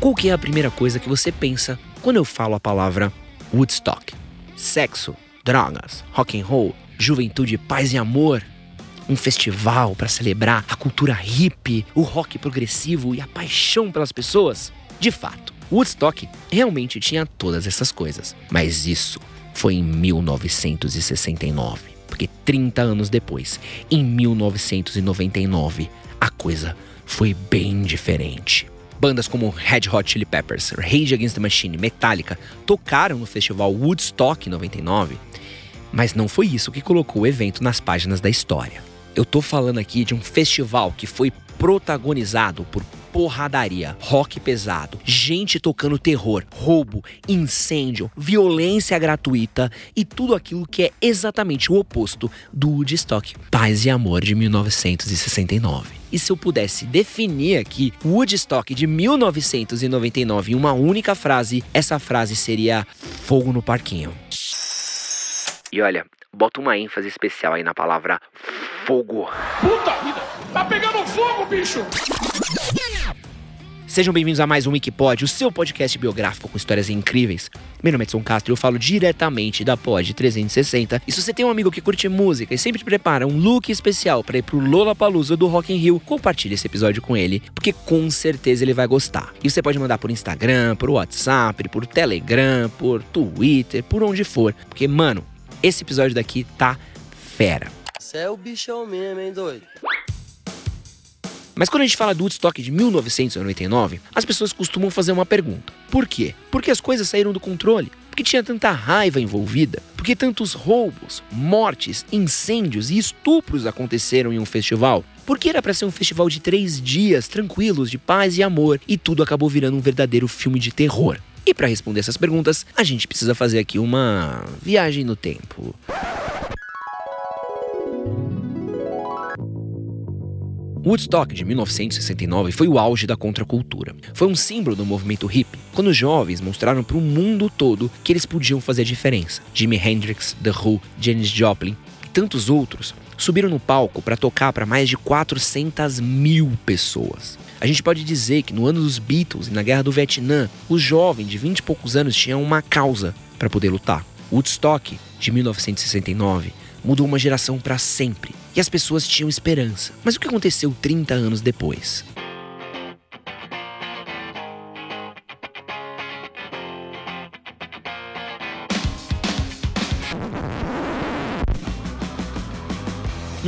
Qual que é a primeira coisa que você pensa quando eu falo a palavra Woodstock? Sexo, drogas, rock and roll, juventude, paz e amor? Um festival para celebrar a cultura hippie, o rock progressivo e a paixão pelas pessoas? De fato, Woodstock realmente tinha todas essas coisas. Mas isso foi em 1969. Porque 30 anos depois, em 1999, a coisa foi bem diferente. Bandas como Red Hot Chili Peppers, Rage Against the Machine, Metallica tocaram no festival Woodstock 99, mas não foi isso que colocou o evento nas páginas da história. Eu tô falando aqui de um festival que foi protagonizado por porradaria, rock pesado, gente tocando terror, roubo, incêndio, violência gratuita e tudo aquilo que é exatamente o oposto do Woodstock, paz e amor de 1969. E se eu pudesse definir aqui Woodstock de 1999 em uma única frase, essa frase seria fogo no parquinho. E olha, bota uma ênfase especial aí na palavra fogo. Puta vida! Tá pegando fogo, bicho! Sejam bem-vindos a mais um Wikipod, o seu podcast biográfico com histórias incríveis. Meu nome é Edson Castro e eu falo diretamente da Pod 360. E se você tem um amigo que curte música e sempre prepara um look especial para ir pro Lollapalooza do Rock in Rio, compartilhe esse episódio com ele, porque com certeza ele vai gostar. E você pode mandar por Instagram, por WhatsApp, por Telegram, por Twitter, por onde for. Porque, mano, esse episódio daqui tá fera. Você é o bichão mesmo, hein, doido? Mas quando a gente fala do Woodstock de 1999, as pessoas costumam fazer uma pergunta: por quê? Porque as coisas saíram do controle? Porque tinha tanta raiva envolvida? Porque tantos roubos, mortes, incêndios e estupros aconteceram em um festival? Porque era para ser um festival de três dias tranquilos, de paz e amor, e tudo acabou virando um verdadeiro filme de terror. E para responder essas perguntas, a gente precisa fazer aqui uma viagem no tempo. Woodstock de 1969 foi o auge da contracultura. Foi um símbolo do movimento hippie, quando os jovens mostraram para o mundo todo que eles podiam fazer diferença. Jimi Hendrix, The Who, Janis Joplin e tantos outros subiram no palco para tocar para mais de 400 mil pessoas. A gente pode dizer que no ano dos Beatles e na Guerra do Vietnã, os jovens de 20 e poucos anos tinham uma causa para poder lutar. Woodstock de 1969 mudou uma geração para sempre e as pessoas tinham esperança. Mas o que aconteceu 30 anos depois?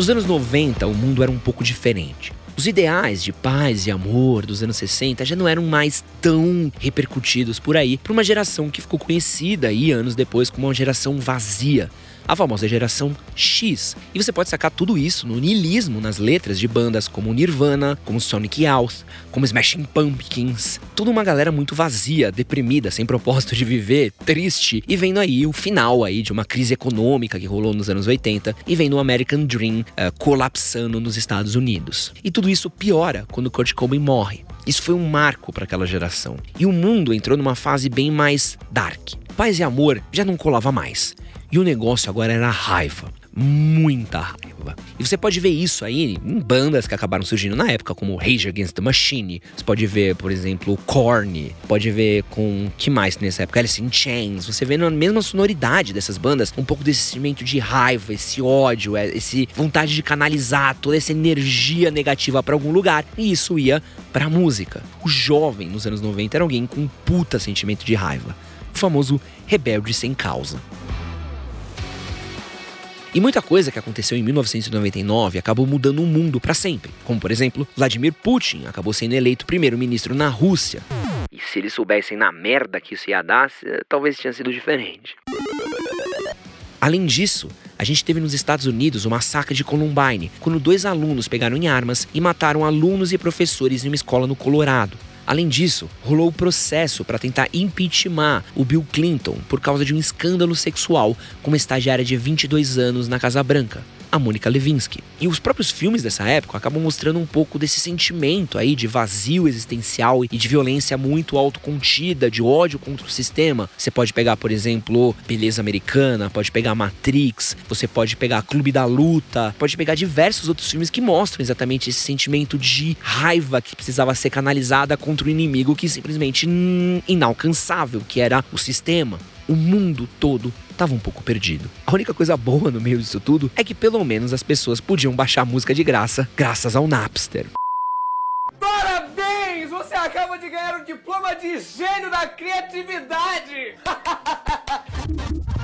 Nos anos 90, o mundo era um pouco diferente. Os ideais de paz e amor dos anos 60 já não eram mais tão repercutidos por aí para uma geração que ficou conhecida aí anos depois como uma geração vazia, a famosa geração X. E você pode sacar tudo isso no niilismo nas letras de bandas como Nirvana, como Sonic Youth, como Smashing Pumpkins. Tudo uma galera muito vazia, deprimida, sem propósito de viver, triste e vendo aí o final aí de uma crise econômica que rolou nos anos 80 e vendo o American Dream uh, colapsando nos Estados Unidos. E tudo isso piora quando Kurt Cobain morre. Isso foi um marco para aquela geração. E o mundo entrou numa fase bem mais dark. Paz e amor já não colava mais. E o negócio agora era raiva. Muita raiva. E você pode ver isso aí em bandas que acabaram surgindo na época, como Rage Against the Machine. Você pode ver, por exemplo, Korn. Pode ver com. que mais nessa época? Alice in Chains. Você vê na mesma sonoridade dessas bandas um pouco desse sentimento de raiva, esse ódio, é, esse vontade de canalizar toda essa energia negativa para algum lugar. E isso ia pra música. O jovem nos anos 90 era alguém com um puta sentimento de raiva. O famoso rebelde sem causa. E muita coisa que aconteceu em 1999 acabou mudando o mundo para sempre, como por exemplo, Vladimir Putin acabou sendo eleito primeiro-ministro na Rússia. E se eles soubessem na merda que isso ia dar, talvez tinha sido diferente. Além disso, a gente teve nos Estados Unidos o massacre de Columbine, quando dois alunos pegaram em armas e mataram alunos e professores em uma escola no Colorado. Além disso, rolou o processo para tentar impeachment o Bill Clinton por causa de um escândalo sexual com uma estagiária de 22 anos na Casa Branca. A Mônica Levinsky. E os próprios filmes dessa época acabam mostrando um pouco desse sentimento aí de vazio existencial e de violência muito autocontida, de ódio contra o sistema. Você pode pegar, por exemplo, Beleza Americana, pode pegar Matrix, você pode pegar Clube da Luta, pode pegar diversos outros filmes que mostram exatamente esse sentimento de raiva que precisava ser canalizada contra o inimigo que simplesmente hum, inalcançável, que era o sistema. O mundo todo estava um pouco perdido. A única coisa boa no meio disso tudo é que pelo menos as pessoas podiam baixar música de graça graças ao Napster. Parabéns! Você acaba de ganhar o diploma de gênio da criatividade!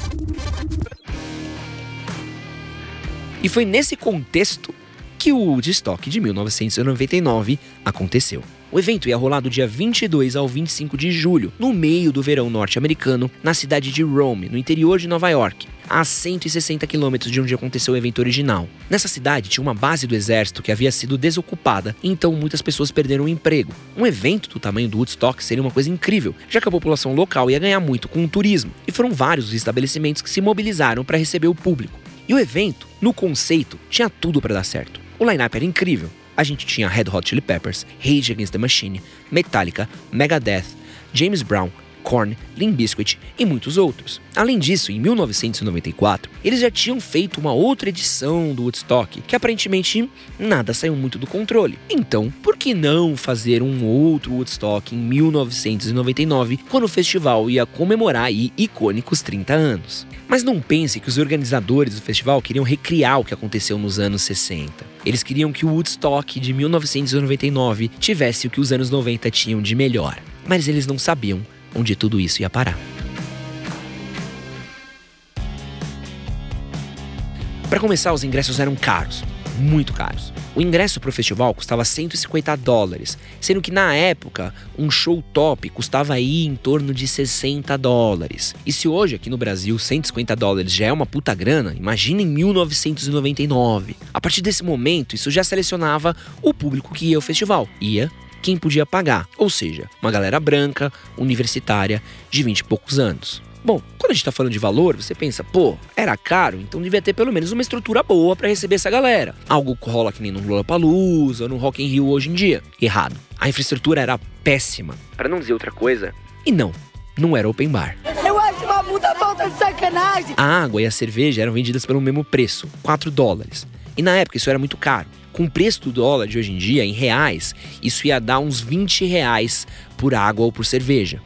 E foi nesse contexto que o Woodstock de 1999 aconteceu. O evento ia rolar do dia 22 ao 25 de julho, no meio do verão norte-americano, na cidade de Rome, no interior de Nova York, a 160 quilômetros de onde aconteceu o evento original. Nessa cidade tinha uma base do exército que havia sido desocupada, então muitas pessoas perderam o emprego. Um evento do tamanho do Woodstock seria uma coisa incrível, já que a população local ia ganhar muito com o turismo, e foram vários os estabelecimentos que se mobilizaram para receber o público. E o evento, no conceito, tinha tudo para dar certo. O line-up era incrível. A gente tinha Red Hot Chili Peppers, Rage Against the Machine, Metallica, Megadeth, James Brown, Korn, Limp Bizkit e muitos outros. Além disso, em 1994, eles já tinham feito uma outra edição do Woodstock, que aparentemente nada saiu muito do controle. Então, por que não fazer um outro Woodstock em 1999, quando o festival ia comemorar aí icônicos 30 anos? Mas não pense que os organizadores do festival queriam recriar o que aconteceu nos anos 60. Eles queriam que o Woodstock de 1999 tivesse o que os anos 90 tinham de melhor. Mas eles não sabiam onde tudo isso ia parar. Para começar, os ingressos eram caros, muito caros. O ingresso para o festival custava 150 dólares, sendo que na época um show top custava aí em torno de 60 dólares. E se hoje aqui no Brasil 150 dólares já é uma puta grana, imagina em 1999. A partir desse momento, isso já selecionava o público que ia ao festival. Ia quem podia pagar, ou seja, uma galera branca, universitária, de 20 e poucos anos. Bom, quando a gente tá falando de valor, você pensa, pô, era caro, então devia ter pelo menos uma estrutura boa para receber essa galera. Algo que rola que nem no Lollapalooza ou no Rock in Rio hoje em dia. Errado. A infraestrutura era péssima, para não dizer outra coisa. E não, não era open bar. Eu acho uma puta falta de sacanagem. A água e a cerveja eram vendidas pelo mesmo preço, 4 dólares. E na época isso era muito caro. Com o preço do dólar de hoje em dia, em reais, isso ia dar uns 20 reais por água ou por cerveja.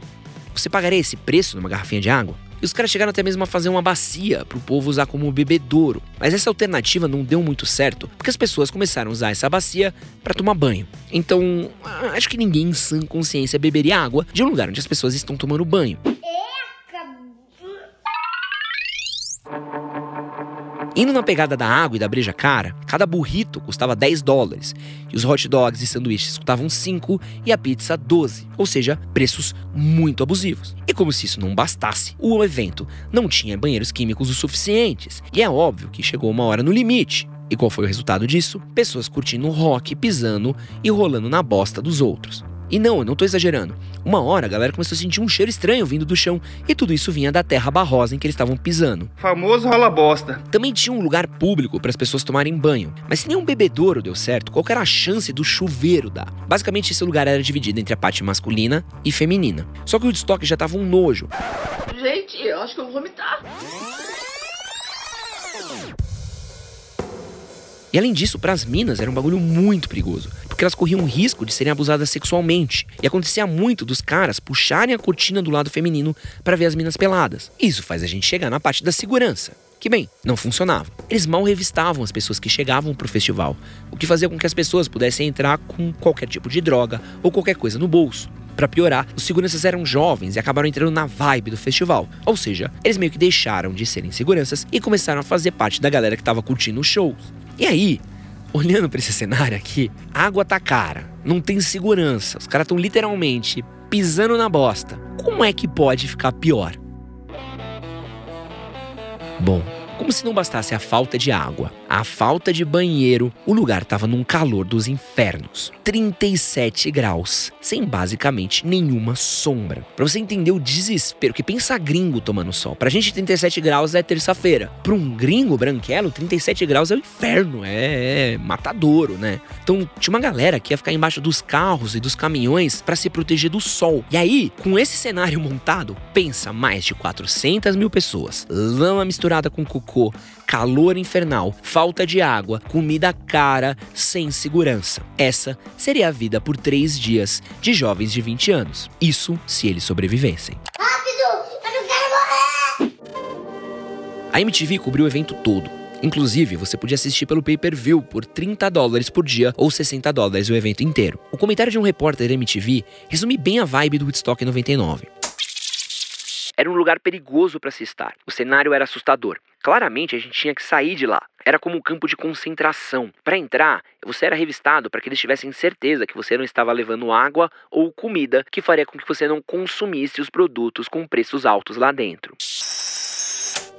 Você pagaria esse preço numa garrafinha de água? E os caras chegaram até mesmo a fazer uma bacia para o povo usar como bebedouro. Mas essa alternativa não deu muito certo, porque as pessoas começaram a usar essa bacia para tomar banho. Então, acho que ninguém em sã consciência beberia água de um lugar onde as pessoas estão tomando banho. Indo na pegada da água e da breja cara, cada burrito custava 10 dólares, e os hot dogs e sanduíches custavam 5 e a pizza 12, ou seja, preços muito abusivos. E como se isso não bastasse, o evento não tinha banheiros químicos o suficientes, e é óbvio que chegou uma hora no limite. E qual foi o resultado disso? Pessoas curtindo rock, pisando e rolando na bosta dos outros. E não, eu não tô exagerando. Uma hora a galera começou a sentir um cheiro estranho vindo do chão e tudo isso vinha da terra barrosa em que eles estavam pisando. Famoso rola bosta. Também tinha um lugar público para as pessoas tomarem banho. Mas se nenhum bebedouro deu certo, qual era a chance do chuveiro dar? Basicamente esse lugar era dividido entre a parte masculina e feminina. Só que o Woodstock já tava um nojo. Gente, eu acho que eu vou vomitar. E além disso, para as minas era um bagulho muito perigoso, porque elas corriam o risco de serem abusadas sexualmente. E acontecia muito dos caras puxarem a cortina do lado feminino para ver as minas peladas. Isso faz a gente chegar na parte da segurança. Que bem, não funcionava. Eles mal revistavam as pessoas que chegavam pro festival, o que fazia com que as pessoas pudessem entrar com qualquer tipo de droga ou qualquer coisa no bolso. Para piorar, os seguranças eram jovens e acabaram entrando na vibe do festival. Ou seja, eles meio que deixaram de serem seguranças e começaram a fazer parte da galera que estava curtindo os shows. E aí, olhando para esse cenário aqui, a água tá cara, não tem segurança, os caras estão literalmente pisando na bosta. Como é que pode ficar pior? Bom, como se não bastasse a falta de água, a falta de banheiro, o lugar estava num calor dos infernos. 37 graus, sem basicamente nenhuma sombra. Para você entender o desespero, que pensa gringo tomando sol. Pra gente 37 graus é terça-feira. Para um gringo branquelo, 37 graus é o inferno, é, é matadouro, né? Então tinha uma galera que ia ficar embaixo dos carros e dos caminhões para se proteger do sol. E aí, com esse cenário montado, pensa mais de 400 mil pessoas, lama misturada com cocô, calor infernal, falta de água, comida cara, sem segurança. Essa seria a vida por três dias de jovens de 20 anos. Isso se eles sobrevivessem. Rápido! Eu não quero morrer! A MTV cobriu o evento todo. Inclusive, você podia assistir pelo pay-per-view por 30 dólares por dia ou 60 dólares o evento inteiro. O comentário de um repórter da MTV resume bem a vibe do Woodstock 99. Era um lugar perigoso para se estar. O cenário era assustador. Claramente a gente tinha que sair de lá. Era como um campo de concentração. Para entrar, você era revistado para que eles tivessem certeza que você não estava levando água ou comida que faria com que você não consumisse os produtos com preços altos lá dentro.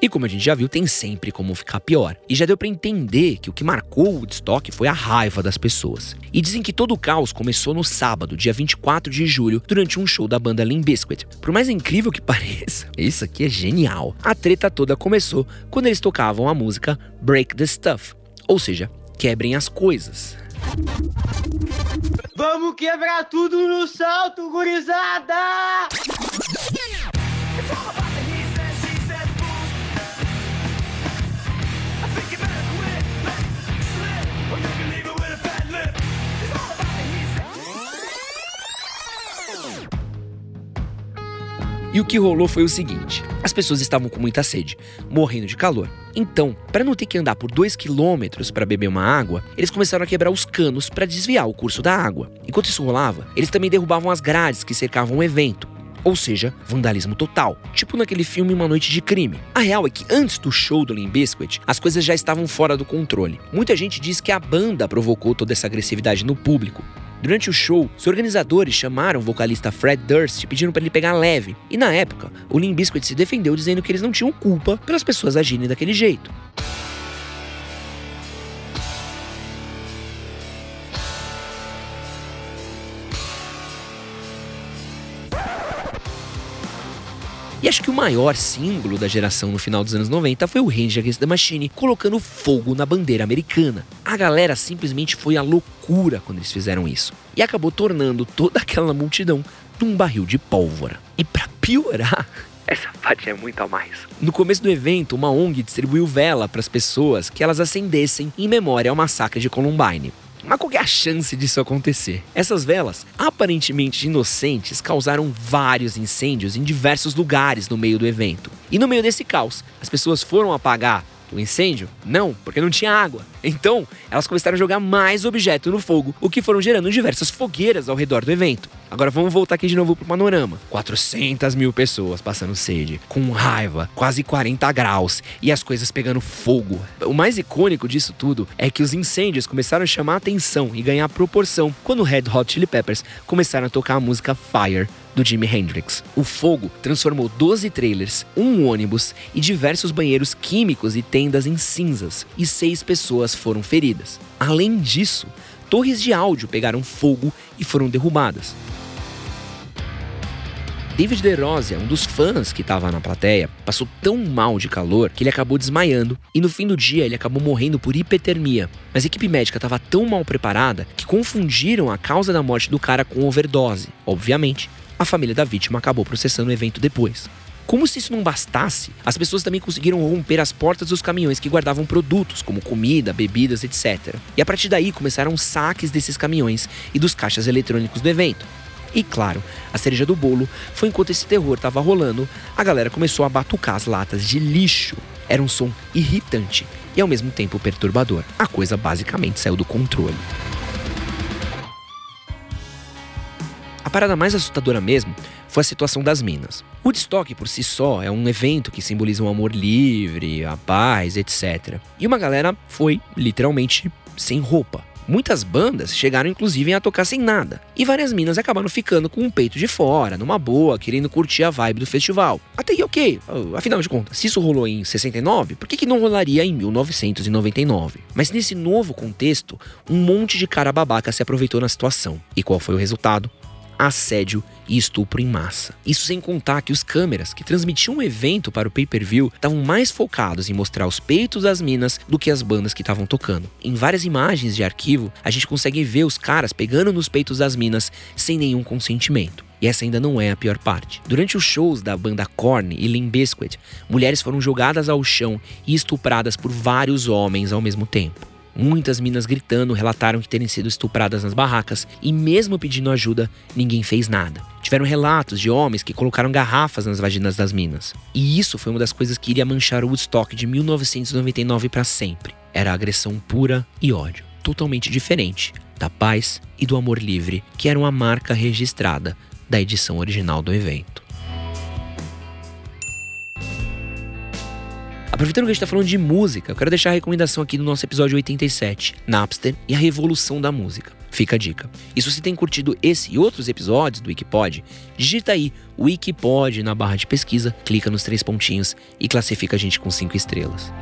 E como a gente já viu, tem sempre como ficar pior. E já deu para entender que o que marcou o Woodstock foi a raiva das pessoas. E dizem que todo o caos começou no sábado, dia 24 de julho, durante um show da banda Limp Bizkit. Por mais incrível que pareça, isso aqui é genial. A treta toda começou quando eles tocavam a música Break the Stuff, ou seja, quebrem as coisas. Vamos quebrar tudo no salto, gurizada! E o que rolou foi o seguinte: as pessoas estavam com muita sede, morrendo de calor. Então, para não ter que andar por 2 quilômetros para beber uma água, eles começaram a quebrar os canos para desviar o curso da água. Enquanto isso rolava, eles também derrubavam as grades que cercavam o evento. Ou seja, vandalismo total, tipo naquele filme Uma Noite de Crime. A real é que antes do show do Limp Bizkit, as coisas já estavam fora do controle. Muita gente diz que a banda provocou toda essa agressividade no público, Durante o show, os organizadores chamaram o vocalista Fred Durst pedindo para ele pegar leve. E na época, o Limp Bizkit se defendeu dizendo que eles não tinham culpa pelas pessoas agirem daquele jeito. O maior símbolo da geração no final dos anos 90 foi o Rage Against the Machine colocando fogo na bandeira americana. A galera simplesmente foi à loucura quando eles fizeram isso e acabou tornando toda aquela multidão num barril de pólvora. E para piorar, essa parte é muito a mais. No começo do evento, uma ONG distribuiu vela para as pessoas que elas acendessem em memória ao massacre de Columbine. Mas qual é a chance disso acontecer? Essas velas, aparentemente inocentes, causaram vários incêndios em diversos lugares no meio do evento. E no meio desse caos, as pessoas foram apagar o incêndio? Não, porque não tinha água. Então, elas começaram a jogar mais objeto no fogo, o que foram gerando diversas fogueiras ao redor do evento. Agora vamos voltar aqui de novo pro panorama. 400 mil pessoas passando sede, com raiva, quase 40 graus e as coisas pegando fogo. O mais icônico disso tudo é que os incêndios começaram a chamar atenção e ganhar proporção quando Red Hot Chili Peppers começaram a tocar a música Fire do Jimi Hendrix. O fogo transformou 12 trailers, um ônibus e diversos banheiros químicos e tendas em cinzas, e seis pessoas foram feridas. Além disso, torres de áudio pegaram fogo e foram derrubadas. David DeRosia, um dos fãs que estava na plateia, passou tão mal de calor que ele acabou desmaiando e no fim do dia ele acabou morrendo por hipotermia. Mas a equipe médica estava tão mal preparada que confundiram a causa da morte do cara com overdose. Obviamente, a família da vítima acabou processando o evento depois. Como se isso não bastasse, as pessoas também conseguiram romper as portas dos caminhões que guardavam produtos, como comida, bebidas, etc. E a partir daí começaram saques desses caminhões e dos caixas eletrônicos do evento. E claro, a cereja do bolo foi enquanto esse terror estava rolando, a galera começou a batucar as latas de lixo. Era um som irritante e ao mesmo tempo perturbador. A coisa basicamente saiu do controle. Parada mais assustadora mesmo foi a situação das minas. O Woodstock por si só é um evento que simboliza um amor livre, a paz, etc. E uma galera foi literalmente sem roupa. Muitas bandas chegaram inclusive a tocar sem nada, e várias minas acabaram ficando com o peito de fora, numa boa, querendo curtir a vibe do festival. Até aí ok, afinal de contas, se isso rolou em 69, por que, que não rolaria em 1999? Mas nesse novo contexto, um monte de cara babaca se aproveitou na situação. E qual foi o resultado? Assédio e estupro em massa. Isso sem contar que os câmeras que transmitiam o evento para o pay-per-view estavam mais focados em mostrar os peitos das minas do que as bandas que estavam tocando. Em várias imagens de arquivo, a gente consegue ver os caras pegando nos peitos das minas sem nenhum consentimento. E essa ainda não é a pior parte. Durante os shows da banda Korn e Limp Bizkit, mulheres foram jogadas ao chão e estupradas por vários homens ao mesmo tempo. Muitas minas gritando relataram que terem sido estupradas nas barracas e, mesmo pedindo ajuda, ninguém fez nada. Tiveram relatos de homens que colocaram garrafas nas vaginas das minas. E isso foi uma das coisas que iria manchar o Woodstock de 1999 para sempre. Era agressão pura e ódio, totalmente diferente da paz e do amor livre, que eram a marca registrada da edição original do evento. Aproveitando que a gente tá falando de música, eu quero deixar a recomendação aqui do nosso episódio 87, Napster e a revolução da música. Fica a dica. E se você tem curtido esse e outros episódios do Wikipod, digita aí Wikipod na barra de pesquisa, clica nos três pontinhos e classifica a gente com cinco estrelas.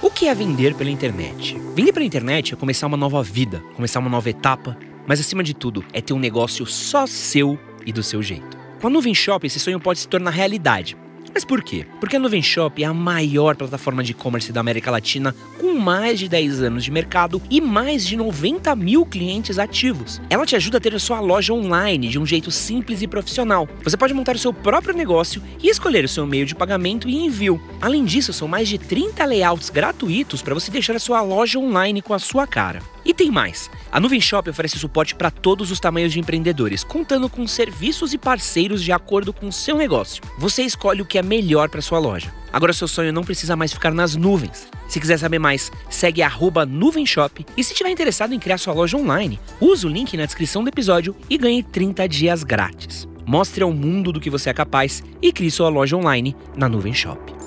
O que é vender pela internet? Vender pela internet é começar uma nova vida, começar uma nova etapa, mas acima de tudo é ter um negócio só seu e do seu jeito. Com a Nuvem Shop, esse sonho pode se tornar realidade. Mas por quê? Porque a Nuvem Shop é a maior plataforma de e-commerce da América Latina, com mais de 10 anos de mercado e mais de 90 mil clientes ativos. Ela te ajuda a ter a sua loja online de um jeito simples e profissional. Você pode montar o seu próprio negócio e escolher o seu meio de pagamento e envio. Além disso, são mais de 30 layouts gratuitos para você deixar a sua loja online com a sua cara. E tem mais. A Nuvem Shop oferece suporte para todos os tamanhos de empreendedores, contando com serviços e parceiros de acordo com o seu negócio. Você escolhe o que é melhor para sua loja. Agora seu sonho não precisa mais ficar nas nuvens. Se quiser saber mais, segue @nuvenshop e se tiver interessado em criar sua loja online, use o link na descrição do episódio e ganhe 30 dias grátis. Mostre ao mundo do que você é capaz e crie sua loja online na Nuvem Shop.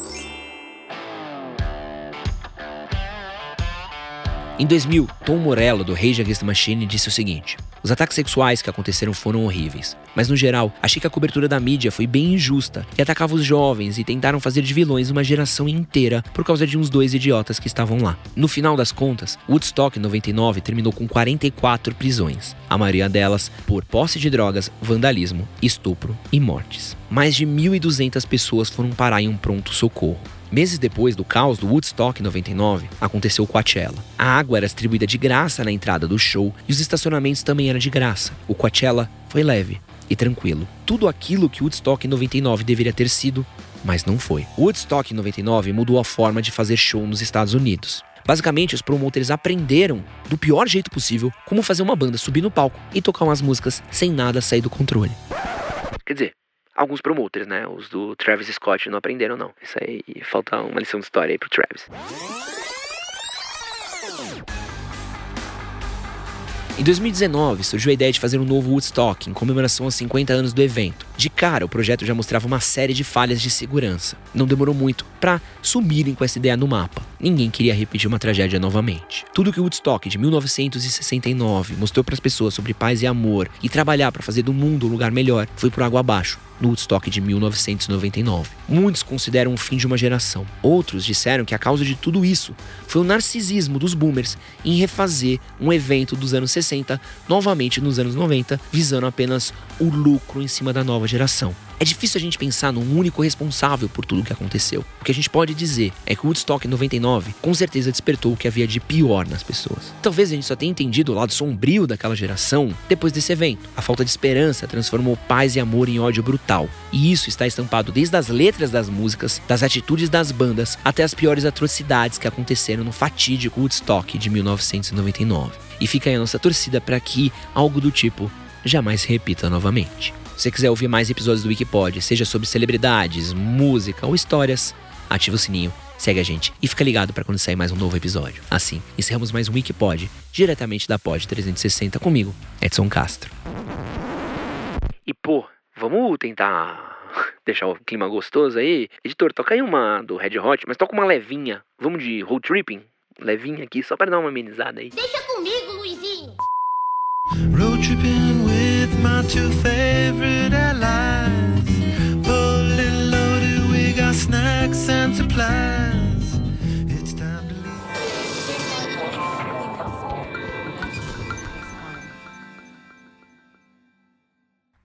Em 2000, Tom Morello, do Rage Against the Machine, disse o seguinte: Os ataques sexuais que aconteceram foram horríveis, mas no geral, achei que a cobertura da mídia foi bem injusta e atacava os jovens e tentaram fazer de vilões uma geração inteira por causa de uns dois idiotas que estavam lá. No final das contas, Woodstock 99 terminou com 44 prisões, a maioria delas por posse de drogas, vandalismo, estupro e mortes. Mais de 1.200 pessoas foram parar em um pronto socorro. Meses depois do caos do Woodstock 99, aconteceu o Coachella. A água era distribuída de graça na entrada do show e os estacionamentos também eram de graça. O Coachella foi leve e tranquilo. Tudo aquilo que Woodstock 99 deveria ter sido, mas não foi. O Woodstock 99 mudou a forma de fazer show nos Estados Unidos. Basicamente, os promotores aprenderam, do pior jeito possível, como fazer uma banda subir no palco e tocar umas músicas sem nada sair do controle. Quer dizer, alguns promoters, né? Os do Travis Scott não aprenderam, não. Isso aí falta uma lição de história aí pro Travis. Em 2019, surgiu a ideia de fazer um novo Woodstock em comemoração aos 50 anos do evento. De cara, o projeto já mostrava uma série de falhas de segurança. Não demorou muito para sumirem com essa ideia no mapa. Ninguém queria repetir uma tragédia novamente. Tudo que o Woodstock de 1969 mostrou para as pessoas sobre paz e amor e trabalhar para fazer do mundo um lugar melhor foi por água abaixo no Woodstock de 1999. Muitos consideram o fim de uma geração. Outros disseram que a causa de tudo isso foi o narcisismo dos boomers em refazer um evento dos anos 60 novamente nos anos 90, visando apenas o lucro em cima da nova geração. É difícil a gente pensar num único responsável por tudo o que aconteceu. O que a gente pode dizer é que o Woodstock 99 com certeza despertou o que havia de pior nas pessoas. Talvez a gente só tenha entendido o lado sombrio daquela geração depois desse evento. A falta de esperança transformou paz e amor em ódio brutal. E isso está estampado desde as letras das músicas, das atitudes das bandas, até as piores atrocidades que aconteceram no fatídico Woodstock de 1999. E fica aí a nossa torcida para que algo do tipo jamais se repita novamente. Se você quiser ouvir mais episódios do Wikipod, seja sobre celebridades, música ou histórias, ativa o sininho, segue a gente e fica ligado para quando sair mais um novo episódio. Assim, encerramos mais um Wikipod, diretamente da Pod 360 comigo, Edson Castro. E pô, vamos tentar deixar o clima gostoso aí? Editor, toca aí uma do Red Hot, mas toca uma levinha. Vamos de road tripping? levinha aqui, só para dar uma amenizada aí. Deixa comigo, Luizinho. Road tripping with my two favorite allies. Fully loaded, we got snacks and supplies.